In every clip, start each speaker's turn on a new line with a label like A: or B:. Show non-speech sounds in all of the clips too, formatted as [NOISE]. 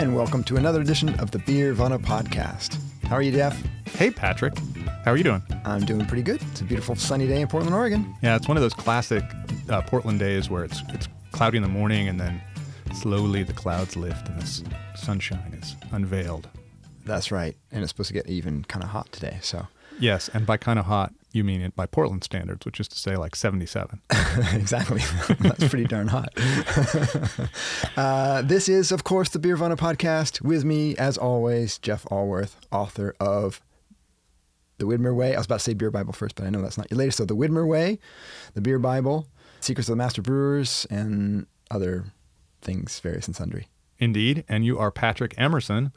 A: and welcome to another edition of the Beervana podcast. How are you, Jeff?
B: Hey, Patrick. How are you doing?
A: I'm doing pretty good. It's a beautiful sunny day in Portland, Oregon.
B: Yeah, it's one of those classic uh, Portland days where it's it's cloudy in the morning and then slowly the clouds lift and the sunshine is unveiled.
A: That's right. And it's supposed to get even kind of hot today. So,
B: Yes, and by kind of hot, you mean it by Portland standards, which is to say like 77. [LAUGHS]
A: exactly. [LAUGHS] That's pretty darn hot. [LAUGHS] uh, this is, of course, the Beervana podcast. With me, as always, Jeff Alworth, author of The Widmer Way. I was about to say Beer Bible first, but I know that's not your latest. So, The Widmer Way, The Beer Bible, Secrets of the Master Brewers, and other things, various and sundry.
B: Indeed, and you are Patrick Emerson,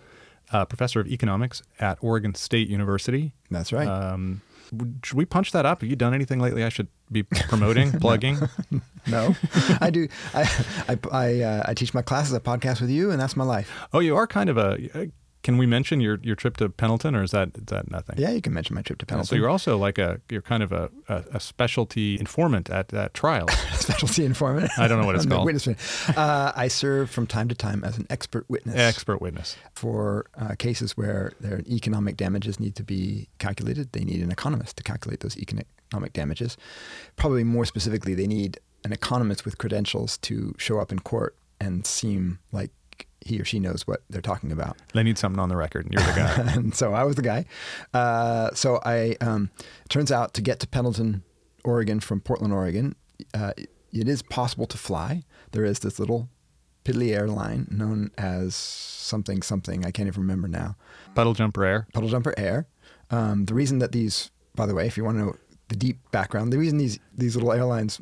B: uh, professor of economics at Oregon State University.
A: That's right.
B: Um, should we punch that up? Have you done anything lately I should be promoting, [LAUGHS] [LAUGHS] plugging?
A: no, I do. I I I, uh, I teach my classes, I podcast with you, and that's my life.
B: Oh, you are kind of a. Can we mention your, your trip to Pendleton, or is that is that nothing?
A: Yeah, you can mention my trip to Pendleton.
B: So you're also like a you're kind of a, a, a specialty informant at at trial. [LAUGHS]
A: specialty informant.
B: I don't know what it's [LAUGHS] called.
A: Witness. Uh, I serve from time to time as an expert witness
B: Expert witness.
A: for uh, cases where their economic damages need to be calculated. They need an economist to calculate those economic damages. Probably more specifically, they need an economist with credentials to show up in court and seem like he or she knows what they're talking about.
B: They need something on the record, and you're the guy. [LAUGHS]
A: and so I was the guy. Uh, so I um, turns out to get to Pendleton, Oregon from Portland, Oregon, uh, it is possible to fly. There is this little piddly airline known as something something I can't even remember now.
B: Puddle jumper air.
A: Puddle Jumper Air. Um, the reason that these, by the way, if you want to know the deep background, the reason these these little airlines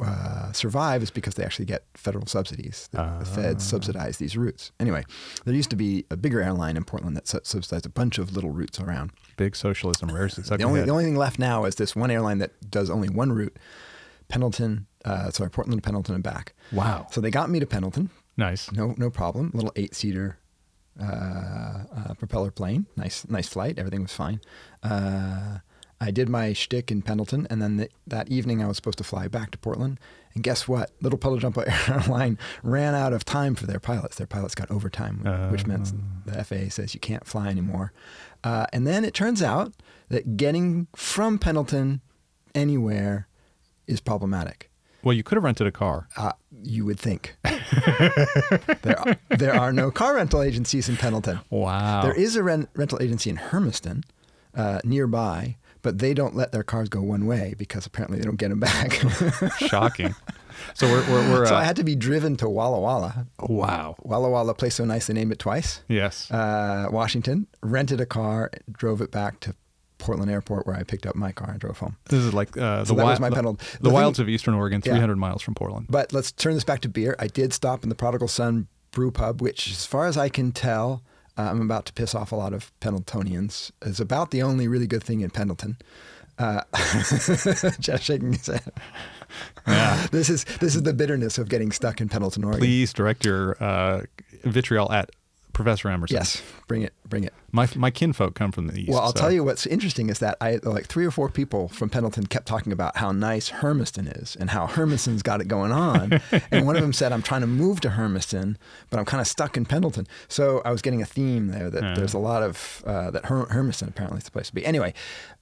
A: uh, survive is because they actually get federal subsidies. The, the feds subsidize these routes. Anyway, there used to be a bigger airline in Portland that su- subsidized a bunch of little routes around.
B: Big socialism rears its
A: The only
B: head.
A: the only thing left now is this one airline that does only one route, Pendleton. Uh, sorry, Portland to Pendleton and back.
B: Wow.
A: So they got me to Pendleton.
B: Nice.
A: No, no problem. Little eight seater uh, uh, propeller plane. Nice, nice flight. Everything was fine. Uh, I did my shtick in Pendleton, and then the, that evening I was supposed to fly back to Portland. And guess what? Little Puddle Jumper [LAUGHS] Airline ran out of time for their pilots. Their pilots got overtime, which meant the FAA says you can't fly anymore. Uh, and then it turns out that getting from Pendleton anywhere is problematic.
B: Well, you could have rented a car.
A: Uh, you would think. [LAUGHS] there, are, there are no car rental agencies in Pendleton.
B: Wow.
A: There is a rent, rental agency in Hermiston uh, nearby, but they don't let their cars go one way because apparently they don't get them back. [LAUGHS]
B: Shocking. [LAUGHS] So we're we're, we're
A: so
B: uh,
A: I had to be driven to Walla Walla.
B: wow.
A: Walla Walla, place so nice they named it twice.
B: Yes.
A: Uh, Washington, rented a car, drove it back to Portland Airport where I picked up my car and drove home.
B: this is like uh, the,
A: So that was
B: wi-
A: my
B: the- the
A: The thing-
B: wilds of Eastern Oregon,
A: Yeah.
B: 300 miles from Portland.
A: But let's turn this back to beer. I did stop in the Prodigal Son Brew Pub, which, as far as I can tell, uh, I'm about to piss off a lot of Pendletonians. Is about the only really good thing in Pendleton. Uh, [LAUGHS] Jeff shaking his head.
B: Yeah.
A: This is this is the bitterness of getting stuck in Pendleton, Oregon.
B: Please direct your uh, vitriol at Professor Emerson.
A: Yes, bring it, bring it.
B: My my kinfolk come from the east.
A: Well, I'll
B: so-
A: tell you what's interesting is that I like three or four people from Pendleton kept talking about how nice Hermiston is and how Hermiston's got it going on. [LAUGHS] and one of them said, "I'm trying to move to Hermiston, but I'm kind of stuck in Pendleton." So I was getting a theme there that there's a lot of uh, that Her- Hermiston apparently is the place to be. Anyway,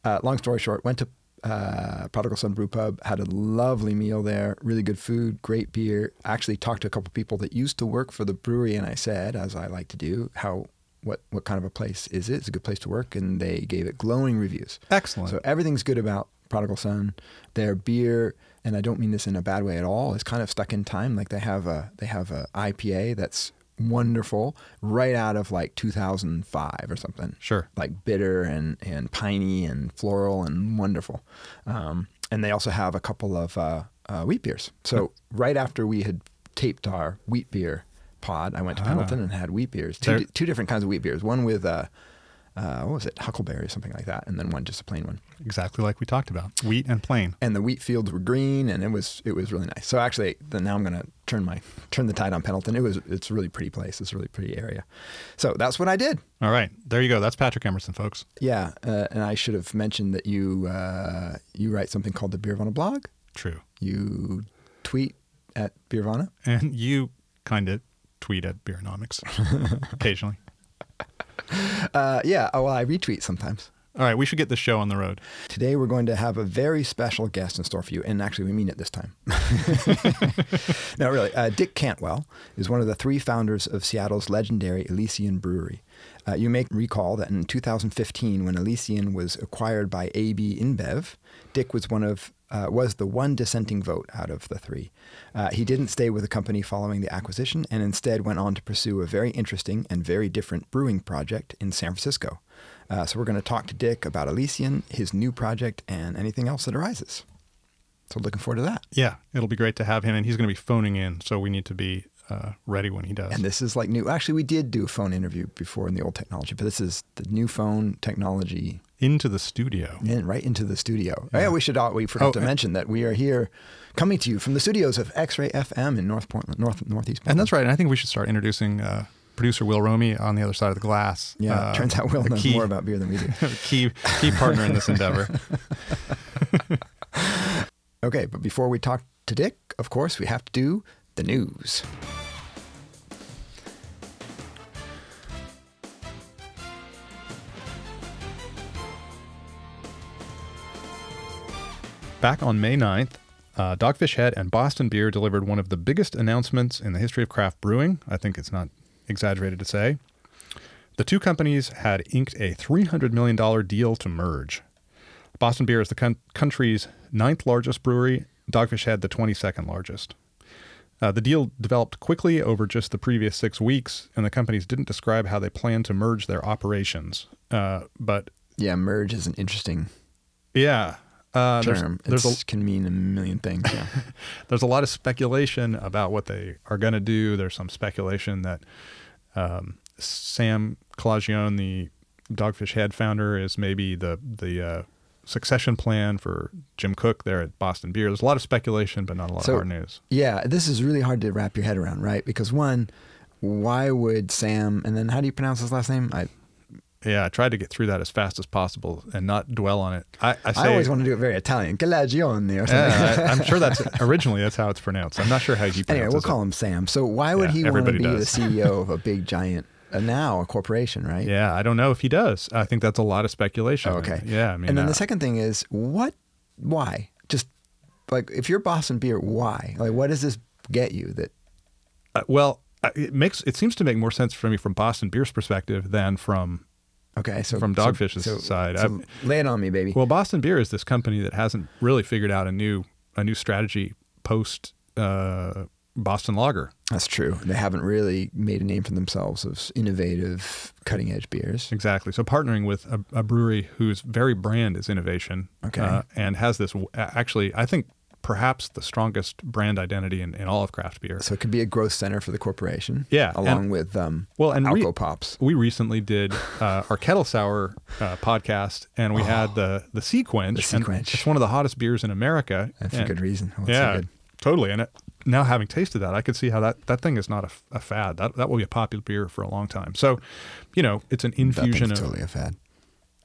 A: uh, long story short, went to uh, Prodigal Son Brew Pub, had a lovely meal there, really good food, great beer. Actually, talked to a couple people that used to work for the brewery, and I said, as I like to do, how what what kind of a place is it? It's a good place to work, and they gave it glowing reviews.
B: Excellent.
A: So everything's good about Prodigal Son. Their beer, and I don't mean this in a bad way at all, is kind of stuck in time. Like they have a they have a IPA that's wonderful, right out of like 2005 or something.
B: Sure.
A: Like bitter and and piney and floral and wonderful. Um, and they also have a couple of uh, uh, wheat beers. So right after we had taped our wheat beer pod, I went to Pendleton and had wheat beers. Two, di- two different kinds of wheat beers. One with uh, uh, what was it, Huckleberry or something like that, and then one just a plain one.
B: exactly like we talked about, wheat and plain.
A: And the wheat fields were green, and it was it was really nice. So actually, then now I'm going to turn my turn the tide on Pendleton. It was it's a really pretty place. It's a really pretty area. So that's what I did.
B: All right, there you go. That's Patrick Emerson, folks.
A: Yeah, uh, and I should have mentioned that you uh, you write something called the Beervana blog.
B: True.
A: You tweet at Beervana.
B: And you kind of tweet at Beeronomics [LAUGHS] occasionally. [LAUGHS]
A: Uh, yeah. Oh, well, I retweet sometimes.
B: All right, we should get this show on the road.
A: Today, we're going to have a very special guest in store for you. And actually, we mean it this time. [LAUGHS] no, really. Uh, Dick Cantwell is one of the three founders of Seattle's legendary Elysian Brewery. Uh, you may recall that in 2015, when Elysian was acquired by AB InBev, Dick was one of uh, was the one dissenting vote out of the three. Uh, he didn't stay with the company following the acquisition, and instead went on to pursue a very interesting and very different brewing project in San Francisco. Uh, so we're going to talk to Dick about Elysian, his new project, and anything else that arises. So looking forward to that.
B: Yeah, it'll be great to have him, and he's going to be phoning in, so we need to be uh, ready when he does.
A: And this is like new. Actually, we did do a phone interview before in the old technology, but this is the new phone technology
B: Into the studio.
A: in, right into the studio. Yeah, we should. al- We forgot
B: Oh,
A: to mention that we are here, coming to you from the studios of X-Ray FM in North Portland, North Northeast.
B: And that's right. And I think we should start introducing uh, producer Will Romy on the other side of the glass.
A: Yeah,
B: Uh,
A: turns out Will knows
B: key,
A: more about beer than we do. [LAUGHS]
B: key key partner in this endeavor. [LAUGHS]
A: Okay, but before we talk to Dick, of course, we have to do the news.
B: Back on May 9th, uh, Dogfish Head and Boston Beer delivered one of the biggest announcements in the history of craft brewing. I think it's not exaggerated to say. The two companies had inked a $300 million deal to merge. Boston Beer is the con- country's ninth largest brewery, Dogfish Head the 22nd largest. Uh, the deal developed quickly over just the previous six weeks, and the companies didn't describe how they plan to merge their operations. Uh, but
A: Yeah, merge is an interesting
B: yeah, uh,
A: term.
B: there's a,
A: It can mean a million things. Yeah. [LAUGHS]
B: there's a lot of speculation about what they are going to do. There's some speculation that um, Sam Calagione, the Dogfish Head founder, is maybe the the uh, succession plan for Jim Koch there at Boston Beer. There's a lot of speculation, but not a lot
A: So-
B: of hard news.
A: Yeah, this is really hard to wrap your head around, right? Because one, why would Sam and then how do you pronounce his last name? I
B: Yeah, I tried to get through that as fast as possible and not dwell on it. I, I say,
A: I always want to do it very Italian, Calagione or something.
B: yeah, I, I'm sure that's [LAUGHS] originally that's how it's pronounced. I'm not sure how he pronounces
A: anyway, we'll
B: it.
A: call him Sam. So why would
B: Yeah,
A: he want to be
B: does.
A: the CEO of a [LAUGHS] big giant, uh, now a corporation, right?
B: Yeah, I don't know if he does. I think that's a lot of speculation.
A: Oh, okay.
B: Yeah, I mean,
A: and then
B: uh,
A: the second thing is what? Why? Just like if you're Boston Beer, why? Like, what does this get you? That
B: Uh, well, uh, it makes it seems to make more sense for me from Boston Beer's perspective than from
A: okay? So
B: From Dogfish's
A: so-
B: side,
A: so
B: I'm-
A: lay it on me, baby.
B: well, Boston Beer is this company that hasn't really figured out a new a new strategy post uh, Boston Lager.
A: That's true. They haven't really made a name for themselves of innovative, cutting edge beers.
B: Exactly. So partnering with a, a brewery whose very brand is innovation,
A: Okay.
B: uh, and has this actually, I think perhaps the strongest brand identity in, in all of craft beer.
A: So it could be a growth center for the corporation.
B: Yeah,
A: along
B: and-
A: with um,
B: Well, and
A: Alco Pops.
B: we recently did uh, our kettle sour uh, podcast, and we had the [GASPS] the Sea Quench.
A: Oh. The Sea
B: and
A: Quench.
B: It's one of the hottest beers in America.
A: And for
B: and-
A: good reason. Oh, it's so
B: yeah,
A: good.
B: totally. And it, now having tasted that, I could see how that, that thing is not a fad. That that will be a popular beer for a long time. So, you know, it's an infusion of.
A: totally a fad.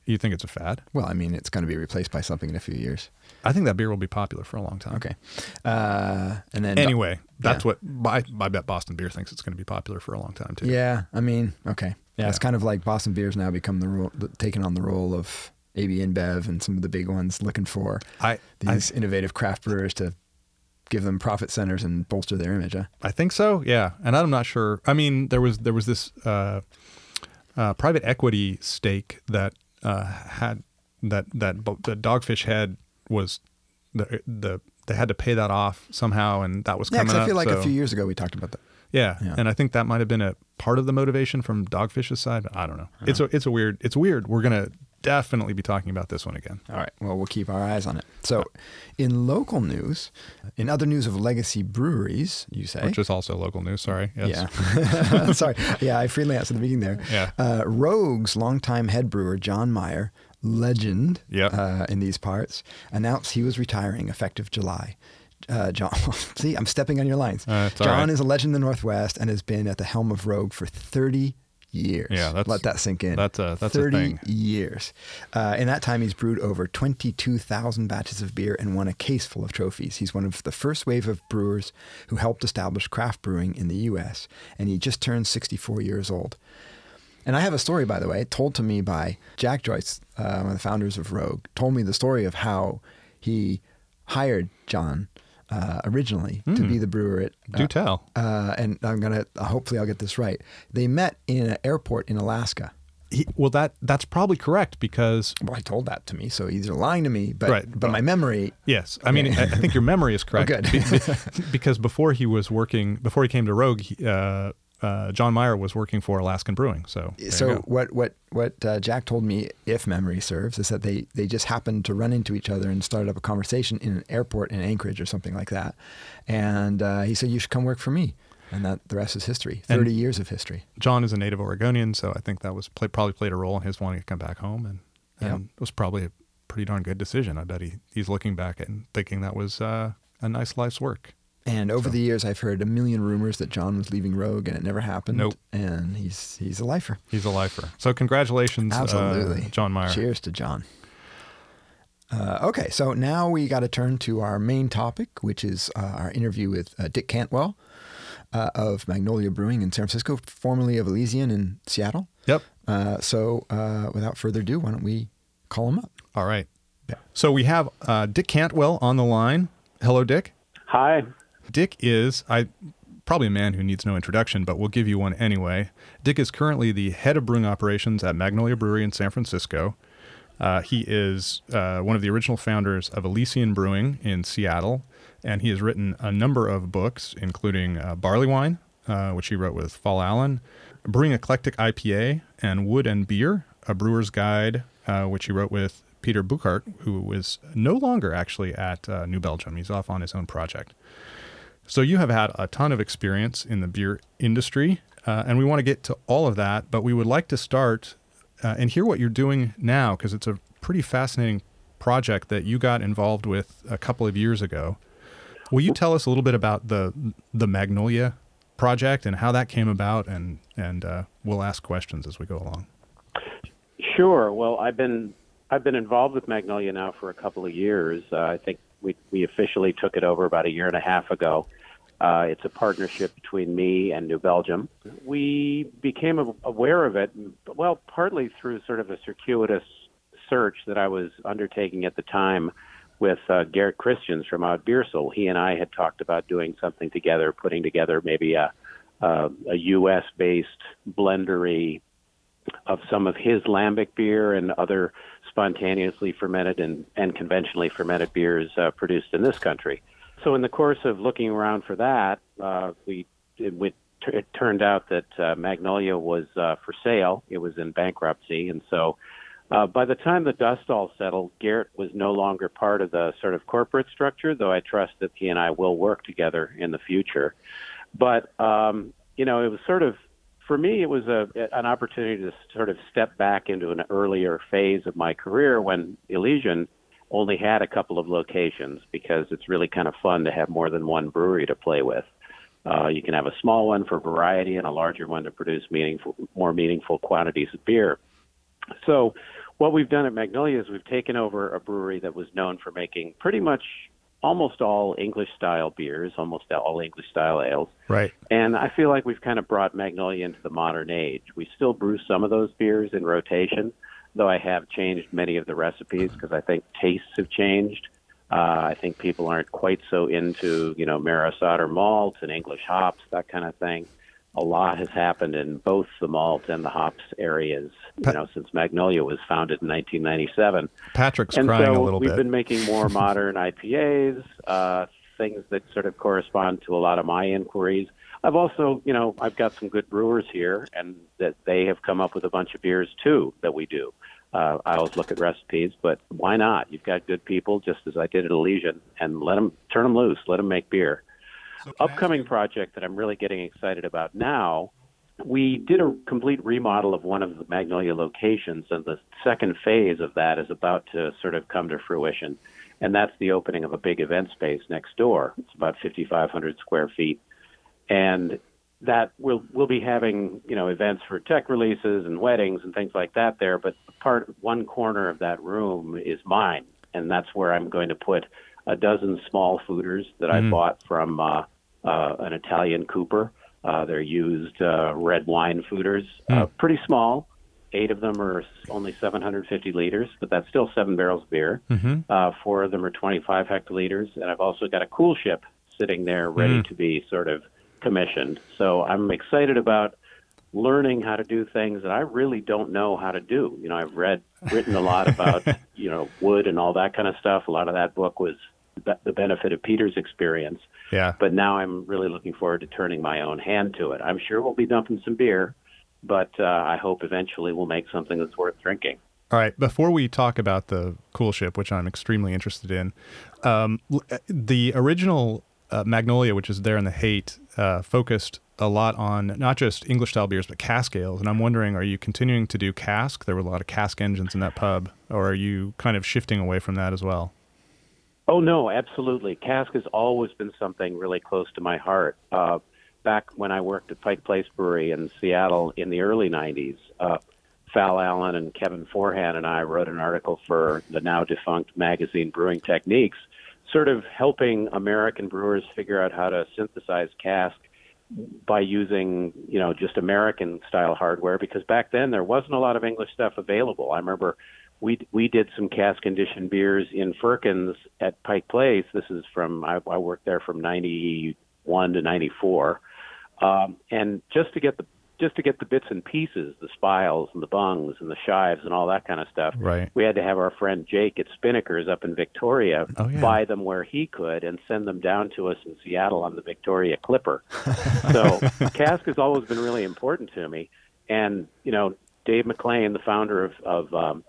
B: You think it's a fad?
A: Well, I mean, it's going to be replaced by something in a few years.
B: I think that beer will be popular for a long time.
A: Okay. Uh, and then
B: Anyway, that's
A: Yeah.
B: what I, I bet Boston Beer thinks it's going to be popular for a long time too.
A: Yeah, I mean, okay. Yeah, it's kind of like Boston Beer's now become the role, taking on the role of AB InBev and some of the big ones looking for
B: I, I
A: these innovative craft brewers to give them profit centers and bolster their image. Huh?
B: I think so. Yeah, and I'm not sure. I mean, there was there was this uh, uh, private equity stake that uh, had that that the Dogfish Head was the the they had to pay that off somehow, and that was
A: Yeah,
B: coming
A: because I
B: up,
A: feel like
B: so-
A: a few years ago we talked about that.
B: Yeah,
A: Yeah.
B: and I think that might have been a part of the motivation from Dogfish's side. I don't know. It's a it's a weird it's weird. We're gonna definitely be talking about this one again.
A: All right. Well, we'll keep our eyes on it. So, in local news, in other news of legacy breweries, you say.
B: Which is also local news. Sorry. Yes.
A: Yeah. [LAUGHS] Sorry. Yeah, I freelanced at the beginning there.
B: Yeah.
A: Uh, Rogue's longtime head brewer, John Maier, legend
B: Yep.
A: uh, in these parts, announced he was retiring effective July. Uh, John, [LAUGHS] see, I'm stepping on your lines.
B: Uh,
A: John
B: right.
A: is a legend in the Northwest and has been at the helm of Rogue for 30 years.
B: Yeah, that's-
A: let that sink in.
B: that's a- that's a
A: 30
B: thing.
A: years. Uh, in that time, he's brewed over 22,000 batches of beer and won a case full of trophies. He's one of the first wave of brewers who helped establish craft brewing in the U.S., and he just turned 64 years old. And I have a story, by the way, told to me by Jack Joyce, uh, one of the founders of Rogue, told me the story of how he hired John uh, originally to be the brewer at.
B: Do
A: uh,
B: tell.
A: uh, and I'm gonna hopefully I'll get this right. They met in an airport in Alaska.
B: He, well, that that's probably correct because
A: Well, he told that to me, so he's lying to me, but
B: Right.
A: but my memory.
B: Yes, I mean, I I think your memory is [LAUGHS] correct.
A: good.
B: Be- be- [LAUGHS] because before he was working, before he came to Rogue, he, uh, uh, John Maier was working for Alaskan Brewing. So,
A: So what what what uh, Jack told me, if memory serves, is that they they just happened to run into each other and started up a conversation in an airport in Anchorage or something like that. And uh, he said, "You should come work for me." And that the rest is history.
B: And-
A: Thirty years of history.
B: John is a native Oregonian, so I think that was play, probably played a role in his wanting to come back home, and, and
A: Yeah.
B: it was probably a pretty darn good decision. I bet he, he's looking back and thinking that was uh, a nice life's work.
A: And over the years, I've heard a million rumors that John was leaving Rogue, and it never happened.
B: Nope.
A: And he's he's a lifer.
B: He's a lifer. So congratulations, uh,
A: Absolutely.
B: John Maier.
A: Cheers to John. Uh, okay, so now we got to turn to our main topic, which is uh, our interview with uh, Dick Cantwell uh, of Magnolia Brewing in San Francisco, formerly of Elysian in Seattle.
B: Yep.
A: Uh, so uh, without further ado, why don't we call him up?
B: All right.
A: Yeah.
B: So we have uh, Dick Cantwell on the line. Hello, Dick.
C: Hi.
B: Dick is I probably a man who needs no introduction, but we'll give you one anyway. Dick is currently the head of brewing operations at Magnolia Brewery in San Francisco. Uh, he is uh, one of the original founders of Elysian Brewing in Seattle, and he has written a number of books, including uh, Barley Wine, uh, which he wrote with Fal Allen, Brewing Eclectic IPA, and Wood and Beer, a brewer's guide, uh, which he wrote with Peter Bouckaert, who is no longer actually at uh, New Belgium. He's off on his own project. So you have had a ton of experience in the beer industry, uh, and we want to get to all of that. But we would like to start uh, and hear what you're doing now because it's a pretty fascinating project that you got involved with a couple of years ago. Will you tell us a little bit about the the Magnolia project and how that came about, and and uh, we'll ask questions as we go along.
C: Sure. Well, I've been I've been involved with Magnolia now for a couple of years. Uh, I think we we officially took it over about a year and a half ago. Uh, it's a partnership between me and New Belgium. We became aware of it, well, partly through sort of a circuitous search that I was undertaking at the time with uh, Garrett Christiaens from Oud Beersel. He and I had talked about doing something together, putting together maybe a, a, a U.S. based blendery of some of his lambic beer and other spontaneously fermented and, and conventionally fermented beers uh, produced in this country. So, in the course of looking around for that, uh, we it, it turned out that uh, Magnolia was uh, for sale. It was in bankruptcy, and so uh, by the time the dust all settled, Garrett was no longer part of the sort of corporate structure. Though I trust that he and I will work together in the future. But um, you know, it was sort of for me, it was a an opportunity to sort of step back into an earlier phase of my career when Elysian only had a couple of locations because it's really kind of fun to have more than one brewery to play with. Uh, you can have a small one for variety and a larger one to produce meaningful, more meaningful quantities of beer. So, what we've done at Magnolia is we've taken over a brewery that was known for making pretty much almost all English style beers, almost all English style ales.
B: Right.
C: And I feel like we've kind of brought Magnolia into the modern age. We still brew some of those beers in rotation, though I have changed many of the recipes because I think tastes have changed. Uh, I think people aren't quite so into, you know, Maris Otter malts and English hops, that kind of thing. A lot has happened in both the malt and the hops areas, you know, since Magnolia was founded in 1997
B: Patrick's
C: and
B: crying
C: so
B: a little
C: we've
B: bit.
C: been making more modern [LAUGHS] IPAs, uh, things that sort of correspond to a lot of my inquiries. I've also, you know, I've got some good brewers here, and that they have come up with a bunch of beers too that we do. Uh, I always look at recipes, but why not? You've got good people, just as I did at Elysian, and let them turn them loose, let them make beer. Upcoming project that I'm really getting excited about now we did a complete remodel of one of the Magnolia locations, and the second phase of that is about to sort of come to fruition. And that's the opening of a big event space next door. It's about 5,500 square feet. And that we'll we'll be having you know events for tech releases and weddings and things like that there. But part one corner of that room is mine, and that's where I'm going to put a dozen small foeders that I bought from uh, uh, an Italian cooper. Uh, they're used uh, red wine foeders, uh, pretty small. Eight of them are only 750 liters, but that's still seven barrels of beer. Uh, four of them are 25 hectoliters, and I've also got a cool ship sitting there ready to be sort of commissioned. So I'm excited about learning how to do things that I really don't know how to do. You know, I've read, written a lot about, [LAUGHS] you know, wood and all that kind of stuff. A lot of that book was the benefit of Peter's experience.
B: Yeah.
C: But now I'm really looking forward to turning my own hand to it. I'm sure we'll be dumping some beer, but uh, I hope eventually we'll make something that's worth drinking.
B: All right. Before we talk about the cool ship, which I'm extremely interested in, um, the original uh, Magnolia, which is there in the Haight, uh, focused a lot on not just English style beers, but cask ales. And I'm wondering, are you continuing to do cask? There were a lot of cask engines in that pub, or are you kind of shifting away from that as well?
C: Oh no, absolutely. Cask has always been something really close to my heart. Uh, back when I worked at Pike Place Brewery in Seattle in the early '90s, uh, Fal Allen and Kevin Forehand and I wrote an article for the now defunct magazine Brewing Techniques, sort of helping American brewers figure out how to synthesize cask by using you know just American style hardware because back then there wasn't a lot of English stuff available. I remember we we did some cask conditioned beers in Firkins at Pike Place. This is from I, I worked there from '91 to '94, um, and just to get the just to get the bits and pieces, the spiles and the bungs and the shives and all that kind of stuff.
B: Right.
C: We had to have our friend Jake at Spinnakers up in Victoria
B: Oh, yeah.
C: buy them where he could and send them down to us in Seattle on the Victoria Clipper. so [LAUGHS] cask has always been really important to me. And you know, Dave McLean, the founder of, of um,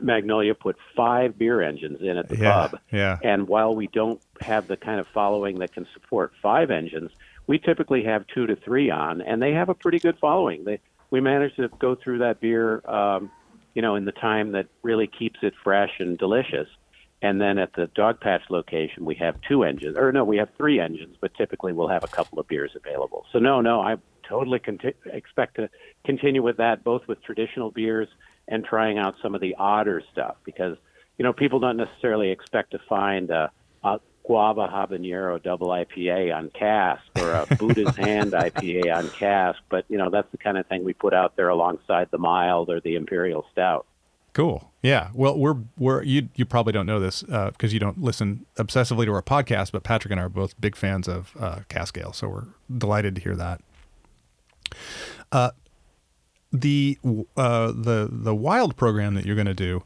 C: Magnolia, put five beer engines in at the
B: Yeah,
C: pub.
B: yeah.
C: And while we don't have the kind of following that can support five engines, we typically have two to three on, and they have a pretty good following. They, we manage to go through that beer, um, you know, in the time that really keeps it fresh and delicious. And then at the Dogpatch location, we have two engines, or no, we have three engines, but typically we'll have a couple of beers available. So no, no, I totally conti- expect to continue with that, both with traditional beers and trying out some of the odder stuff, because you know people don't necessarily expect to find a, a guava habanero double IPA on cask or a Buddha's [LAUGHS] hand IPA on cask, but you know that's the kind of thing we put out there alongside the mild or the imperial stout.
B: Cool. Yeah. Well, we're we're you you probably don't know this because you don't listen obsessively to our podcast, but Patrick and I are both big fans of uh, cask ale, so we're delighted to hear that. Uh, the uh, the the wild program that you're going to do,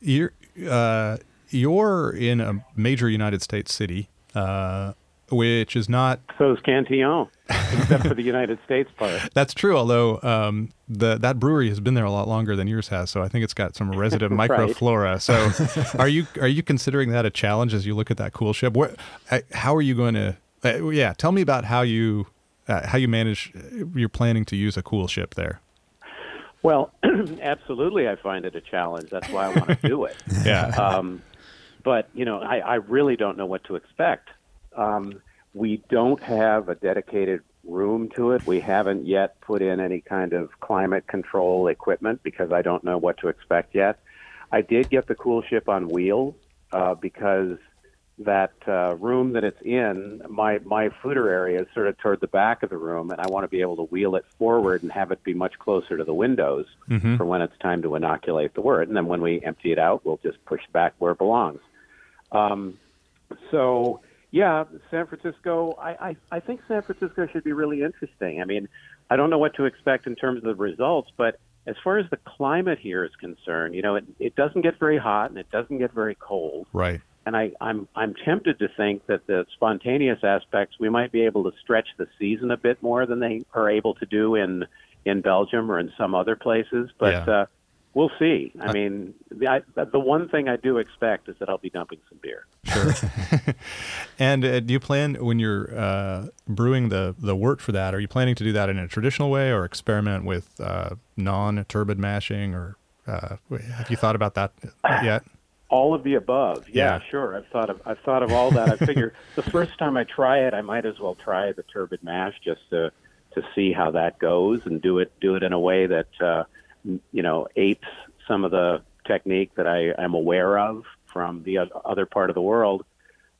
B: you're uh, you're in a major United States city, uh, which is not
C: So is Cantillon, except for the United States part. [LAUGHS]
B: That's true. Although um, the that brewery has been there a lot longer than yours has, so I think it's got some resident [LAUGHS]
C: Right.
B: microflora. So, [LAUGHS] are you are you considering that a challenge as you look at that cool ship? What, uh, how are you going to? Uh, yeah, tell me about how you uh, how you manage. You're planning to use a cool ship there.
C: Well, [CLEARS THROAT] absolutely, I find it a challenge. That's why I want to do it.
B: Yeah.
C: um, but you know, I, I really don't know what to expect. Um, we don't have a dedicated room to it. We haven't yet put in any kind of climate control equipment because I don't know what to expect yet. I did get the cool ship on wheels uh, because that uh, room that it's in, my my foeder area is sort of toward the back of the room, and I want to be able to wheel it forward and have it be much closer to the windows for when it's time to inoculate the wort. And then when we empty it out, we'll just push back where it belongs. Um, so yeah, San Francisco. I, I I think San Francisco should be really interesting. I mean, I don't know what to expect in terms of the results, but as far as the climate here is concerned, you know, it it doesn't get very hot and it doesn't get very cold
B: Right.
C: and I, I'm I'm tempted to think that the spontaneous aspects we might be able to stretch the season a bit more than they are able to do in in Belgium or in some other places. But
B: Yeah.
C: uh, we'll see. I mean, the, I, the one thing I do expect is that I'll be dumping some beer.
B: Sure. [LAUGHS] and uh, do you plan when you're uh, brewing the the wort for that? Are you planning to do that in a traditional way or experiment with uh, non turbid mashing? Or uh, have you thought about that yet?
C: All of the above. Yeah,
B: Yeah.
C: sure. I've thought of I've thought of all that. I figure [LAUGHS] the first time I try it, I might as well try the turbid mash just to to to see how that goes and do it do it in a way that uh, you know apes some of the technique that I am aware of from the other part of the world.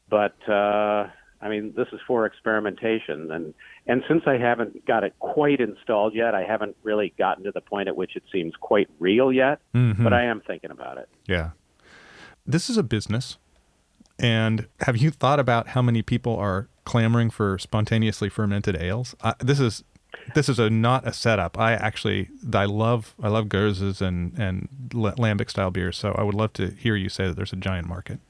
C: But uh, I mean, this is for experimentation, and and since I haven't got it quite installed yet, I haven't really gotten to the point at which it seems quite real yet.
B: Mhm.
C: But I am thinking about it.
B: Yeah. This is a business. And have you thought about how many people are clamoring for spontaneously fermented ales? Uh, this is this is a not a setup. I actually I love I love gueuzes and and lambic style beers. So I would love to hear you say that there's a giant market.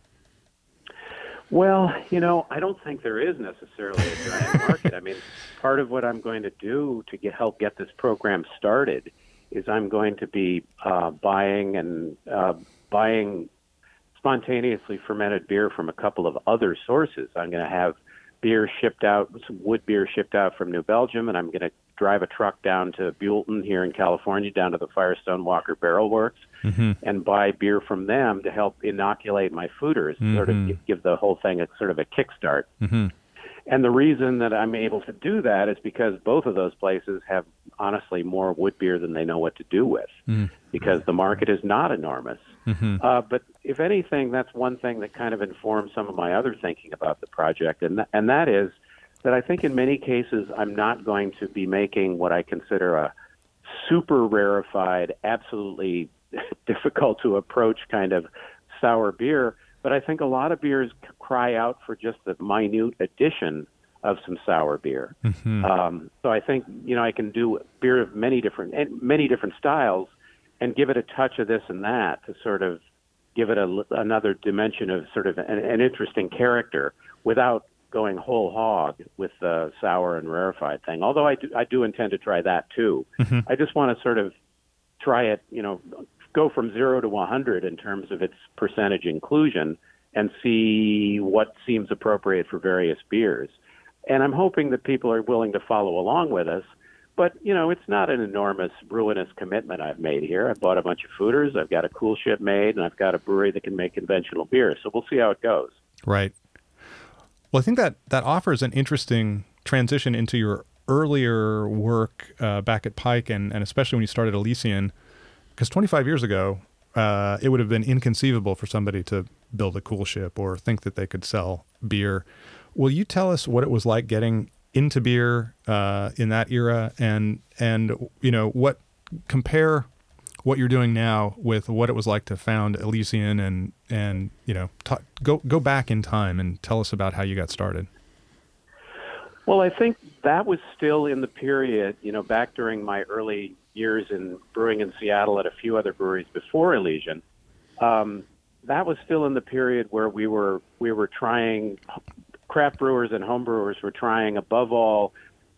C: Well, you know, I don't think there is necessarily a giant [LAUGHS] market. I mean, part of what I'm going to do to get help get this program started is I'm going to be uh, buying and uh, buying spontaneously fermented beer from a couple of other sources. I'm going to have beer shipped out, some wood beer shipped out from New Belgium, and I'm going to drive a truck down to Buellton here in California, down to the Firestone Walker Barrel Works, and buy beer from them to help inoculate my foeders, sort of give the whole thing a sort of a kickstart.
B: Mhm.
C: And the reason that I'm able to do that is because both of those places have honestly more wood beer than they know what to do with, because the market is not enormous. Uh, but if anything, that's one thing that kind of informs some of my other thinking about the project, and th- and that is that I think in many cases I'm not going to be making what I consider a super rarefied, absolutely [LAUGHS] difficult to approach kind of sour beer. But I think a lot of beers c- cry out for just the minute addition of some sour beer. Um, so I think you know I can do beer of many different and many different styles, and give it a touch of this and that to sort of give it a, l- another dimension of sort of an, an interesting character without going whole hog with the sour and rarefied thing. Although I do, I do intend to try that too. I just want to sort of try it, you know, go from zero to 100 in terms of its percentage inclusion and see what seems appropriate for various beers. And I'm hoping that people are willing to follow along with us. But, you know, it's not an enormous, ruinous commitment I've made here. I've bought a bunch of foeders, I've got a cool ship made, and I've got a brewery that can make conventional beer. So we'll see how it goes.
B: Right. Well, I think that that offers an interesting transition into your earlier work uh, back at Pike, and, and especially when you started Elysian, because 25 years ago, uh, it would have been inconceivable for somebody to build a cool ship or think that they could sell beer. Will you tell us what it was like getting into beer uh, in that era, and and you know what compare what you're doing now with what it was like to found Elysian and and you know go go back in time and tell us about how you got started.
C: Well, I think that was still in the period, you know, back during my early years in brewing in Seattle at a few other breweries before Elysian. Um, that was still in the period where we were we were trying craft brewers and home brewers were trying above all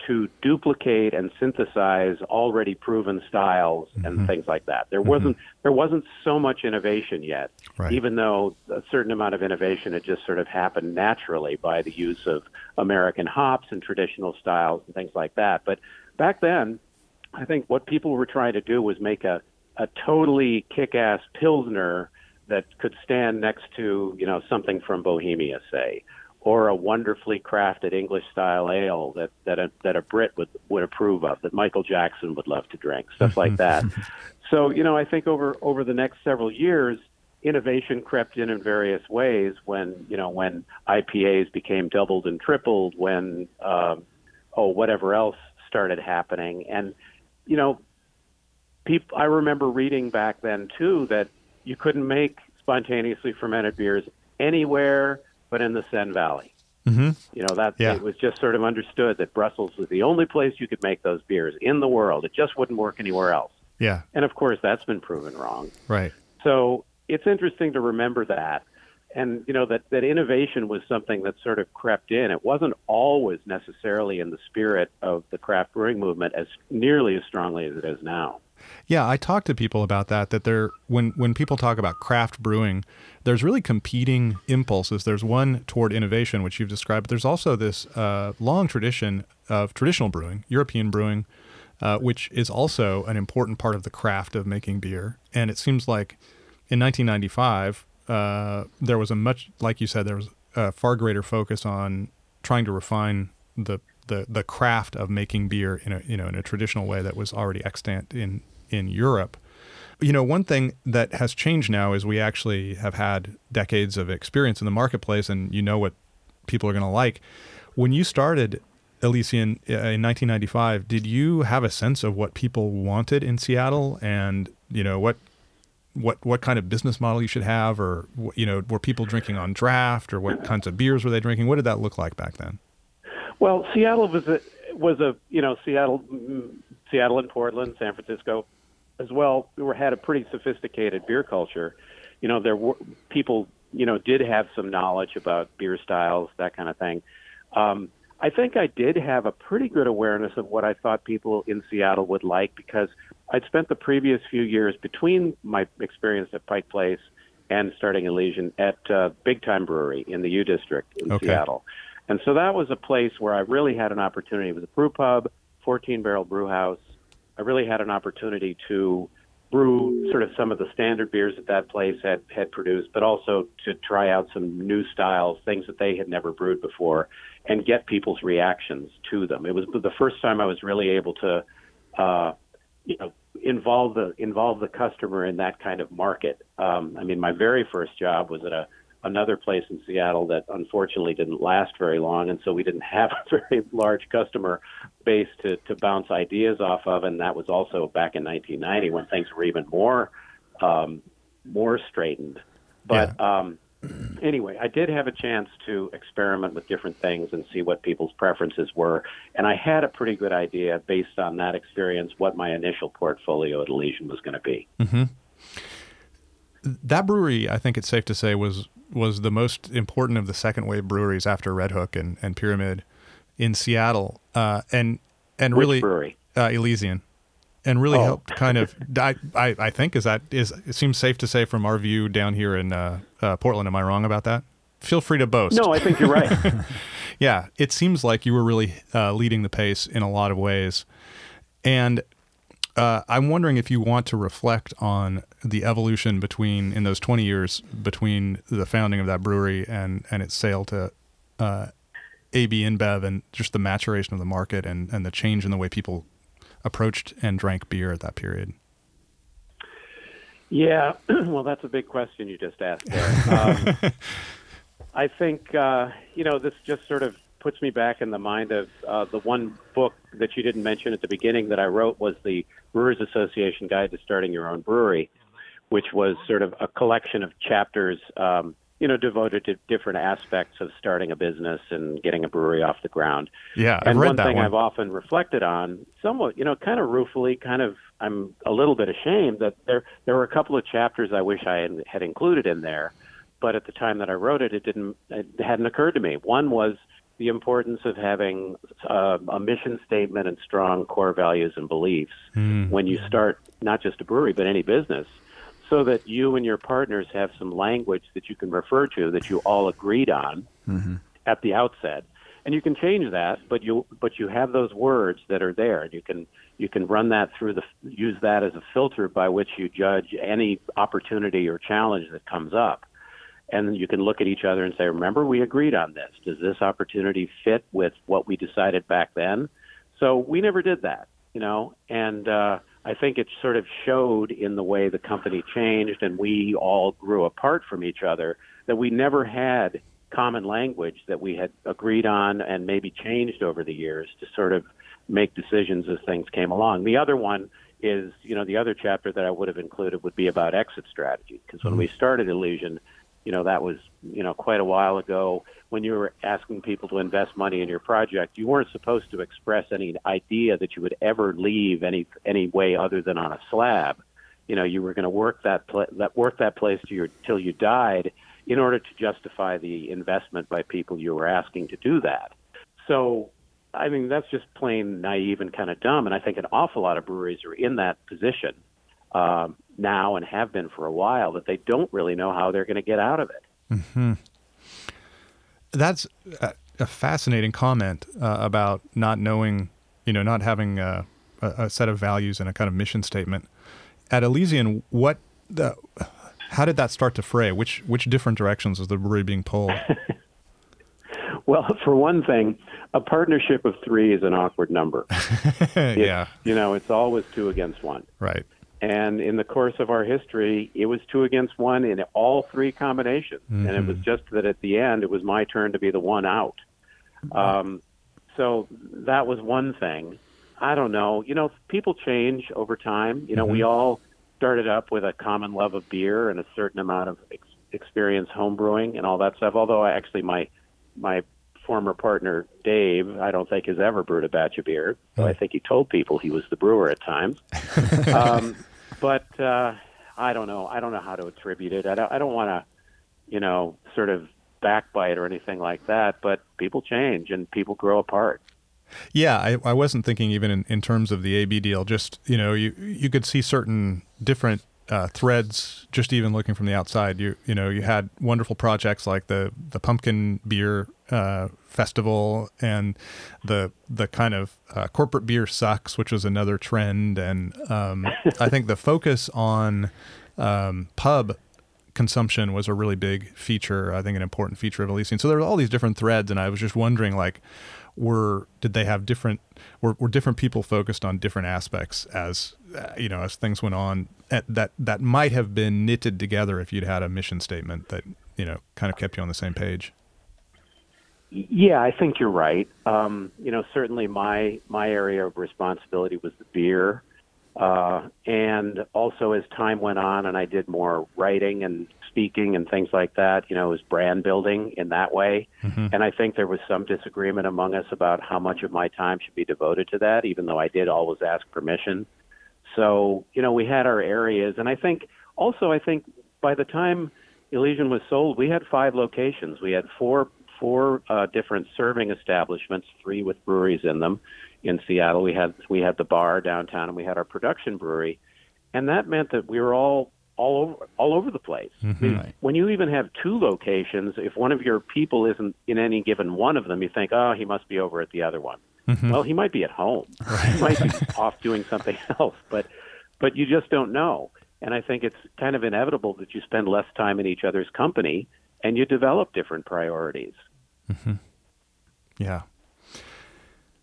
C: to duplicate and synthesize already proven styles and things like that. There wasn't there wasn't so much innovation yet,
B: Right.
C: even though a certain amount of innovation had just sort of happened naturally by the use of American hops and traditional styles and things like that. But back then, I think what people were trying to do was make a, a totally kick-ass pilsner that could stand next to you know something from Bohemia, say, or a wonderfully crafted English style ale that that a, that a Brit would would approve of, that Michael Jackson would love to drink, stuff like [LAUGHS] that. So you know, I think over over the next several years, innovation crept in in various ways. When you know when IPAs became doubled and tripled, when um, oh whatever else started happening, and you know people I remember reading back then too that you couldn't make spontaneously fermented beers anywhere but in the Senne Valley.
B: Mm-hmm.
C: You know that
B: Yeah.
C: it was just sort of understood that Brussels was the only place you could make those beers in the world. It just wouldn't work anywhere else.
B: Yeah.
C: And of course, that's been proven wrong.
B: Right.
C: So it's interesting to remember that. And, you know, that, that innovation was something that sort of crept in. It wasn't always necessarily in the spirit of the craft brewing movement as nearly as strongly as it is now.
B: Yeah, I talk to people about that. That there, when when people talk about craft brewing, there's really competing impulses. There's one toward innovation, which you've described, but there's also this uh, long tradition of traditional brewing, European brewing, uh, which is also an important part of the craft of making beer. And it seems like in 1995, uh, there was a much, like you said, there was a far greater focus on trying to refine the the the craft of making beer in a you know in a traditional way that was already extant in in Europe. You know, one thing that has changed now is we actually have had decades of experience in the marketplace, and you know what people are going to like. When you started Elysian uh, in 1995, did you have a sense of what people wanted in Seattle, and you know what what what kind of business model you should have, or you know, were people drinking on draft, or what [CLEARS THROAT] kinds of beers were they drinking? What did that look like back then?
C: Well, Seattle was a was a you know Seattle, mm, Seattle and Portland, San Francisco, as well. We were had a pretty sophisticated beer culture. You know, there were people you know did have some knowledge about beer styles, that kind of thing. Um, I think I did have a pretty good awareness of what I thought people in Seattle would like because I'd spent the previous few years between my experience at Pike Place and starting Elysian at uh, Big Time Brewery in the U District in
B: Okay.
C: Seattle. And so that was a place where I really had an opportunity. It was a brew pub, 14 barrel brew house. I really had an opportunity to brew sort of some of the standard beers that that place had, had produced, but also to try out some new styles, things that they had never brewed before, and get people's reactions to them. It was the first time I was really able to, uh, you know, involve the involve the customer in that kind of market. Um, I mean, my very first job was at a another place in Seattle that unfortunately didn't last very long, and so we didn't have [LAUGHS] a very large customer base to, to bounce ideas off of. And that was also back in 1990 when things were even more um, more straightened. But um, [CLEARS THROAT] anyway, I did have a chance to experiment with different things and see what people's preferences were, and I had a pretty good idea based on that experience what my initial portfolio at Elysian was going to be.
B: that brewery, I think it's safe to say, was was the most important of the second wave breweries after Redhook and, and Pyramid in Seattle, uh, and and
C: Which
B: really
C: brewery?
B: Uh, Elysian, and really
C: Oh.
B: helped kind of. [LAUGHS] I, I I think is that is it seems safe to say from our view down here in uh, uh, Portland. Am I wrong about that? Feel free to boast.
C: No, I think you're right. [LAUGHS]
B: Yeah, it seems like you were really uh, leading the pace in a lot of ways. And uh, I'm wondering if you want to reflect on the evolution between, in those 20 years, between the founding of that brewery and, and its sale to uh, AB InBev and just the maturation of the market and, and the change in the way people approached and drank beer at that period.
C: Yeah, [CLEARS THROAT] well, that's a big question you just asked there. Um, [LAUGHS] I think, uh, you know, this just sort of puts me back in the mind of uh, the one book that you didn't mention at the beginning that I wrote was the Brewers Association Guide to Starting Your Own Brewery, which was sort of a collection of chapters, um, you know, devoted to different aspects of starting a business and getting a brewery off the ground.
B: Yeah, I've
C: and
B: read
C: one
B: that
C: thing
B: one.
C: I've often reflected on, somewhat, you know, kind of ruefully, kind of, I'm a little bit ashamed that there there were a couple of chapters I wish I had, had included in there, but at the time that I wrote it, it didn't, it hadn't occurred to me. One was the importance of having uh, a mission statement and strong core values and beliefs when you start not just a brewery but any business so that you and your partners have some language that you can refer to that you all agreed on at the outset. And you can change that but you but you have those words that are there and you can you can run that through the use that as a filter by which you judge any opportunity or challenge that comes up. And you can look at each other and say remember we agreed on this. Does this opportunity fit with what we decided back then? So we never did that you know? And uh I think it sort of showed in the way the company changed and we all grew apart from each other that we never had common language that we had agreed on and maybe changed over the years to sort of make decisions as things came along. The other one is, you know, the other chapter that I would have included would be about exit strategy because when we mm-hmm. started Elysian, you know, that was, you know, quite a while ago when you were asking people to invest money in your project, you weren't supposed to express any idea that you would ever leave any any way other than on a slab. You know, you were going to work that pla- that work that place to your till you died in order to justify the investment by people you were asking to do that. So, I mean, that's just plain naive and kind of dumb. And I think an awful lot of breweries are in that position um, now and have been for a while that they don't really know how they're going to get out of it.
B: That's a, a fascinating comment uh, about not knowing, you know, not having a, a, a set of values and a kind of mission statement. At Elysian, what the, how did that start to fray? Which which different directions was the brewery being pulled? [LAUGHS]
C: Well, for one thing, a partnership of three is an awkward number. [LAUGHS] It-
B: yeah,
C: You know, it's always two against one.
B: right.
C: And in the course of our history, it was two against one in all three combinations. And it was just that at the end, it was my turn to be the one out. Um, so that was one thing. I don't know. You know, people change over time. You know, we all started up with a common love of beer and a certain amount of ex- experience homebrewing and all that stuff. Although I actually, my my former partner Dave, I don't think has ever brewed a batch of beer. So I think he told people he was the brewer at times. [LAUGHS] um, but uh, I don't know. I don't know how to attribute it. I don't, I don't want to, you know, sort of backbite or anything like that. But people change and people grow apart.
B: Yeah, I, I wasn't thinking even in, in terms of the AB deal. Just you know, you you could see certain different uh, threads just even looking from the outside. You you know, you had wonderful projects like the the pumpkin beer uh, festival and the the kind of uh, corporate beer sucks, which was another trend. And um, I think the focus on um, pub consumption was a really big feature. I think an important feature of Elysian. So there were all these different threads, and I was just wondering, like, were did they have different? Were, were different people focused on different aspects as you know as things went on? At, that that might have been knitted together if you'd had a mission statement that you know kind of kept you on the same page.
C: Yeah, I think you're right. Um, you know, certainly my my area of responsibility was the beer, uh, and also as time went on, and I did more writing and speaking and things like that. You know, it was brand building in that way, and I think there was some disagreement among us about how much of my time should be devoted to that, even though I did always ask permission. So, you know, we had our areas, and I think also I think by the time Elysian was sold, we had five locations. We had four four uh, different serving establishments, three with breweries in them. In Seattle, we had we had the bar downtown, and we had our production brewery, and that meant that we were all all over all over the place. I mean,
A: Right.
C: When you even have two locations, if one of your people isn't in any given one of them, you think, oh, he must be over at the other one. Mm-hmm. Well, he might be at home. [LAUGHS] He might be off doing something [LAUGHS] else, but but you just don't know. And I think it's kind of inevitable that you spend less time in each other's company and you develop different priorities. Mm-hmm.
B: Yeah.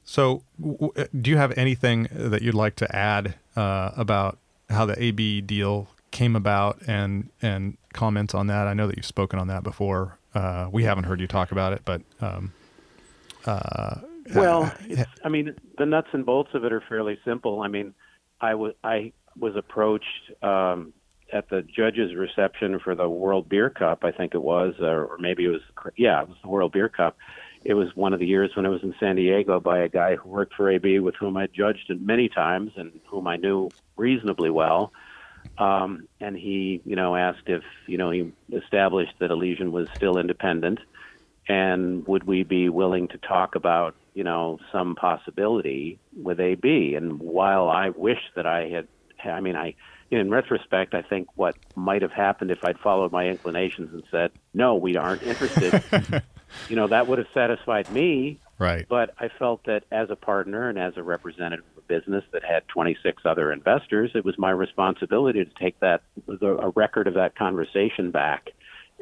B: So, w- do you have anything that you'd like to add uh, about how the AB deal came about and and comments on that? I know that you've spoken on that before. Uh, we haven't heard you talk about it, but um, uh,
C: Well, it's, I mean, the nuts and bolts of it are fairly simple. I mean, I was I was approached um, at the judges' reception for the World Beer Cup. I think it was, or, or maybe it was. Yeah, it was the World Beer Cup. It was one of the years when I was in San Diego by a guy who worked for AB, with whom I judged it many times and whom I knew reasonably well. Um, and he, you know, asked if you know he established that Elysian was still independent and would we be willing to talk about you know some possibility with AB? And while I wish that I had, I mean, I in retrospect, I think what might have happened if I'd followed my inclinations and said no, we aren't interested. [LAUGHS] you know, that would have satisfied me.
B: Right.
C: But I felt that as a partner and as a representative of a business that had 26 other investors, it was my responsibility to take that a record of that conversation back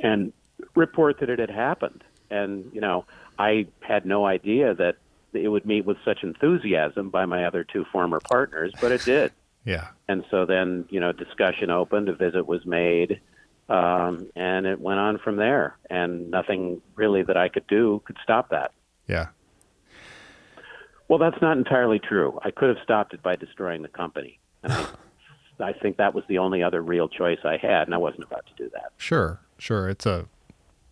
C: and report that it had happened. And you know, I had no idea that it would meet with such enthusiasm by my other two former partners, but it did. [LAUGHS]
B: Yeah.
C: And so then, you know, discussion opened, a visit was made, um, and it went on from there. And nothing really that I could do could stop that.
B: Yeah.
C: Well, that's not entirely true. I could have stopped it by destroying the company. And I, [SIGHS] I think that was the only other real choice I had, and I wasn't about to do that.
B: Sure. Sure. It's a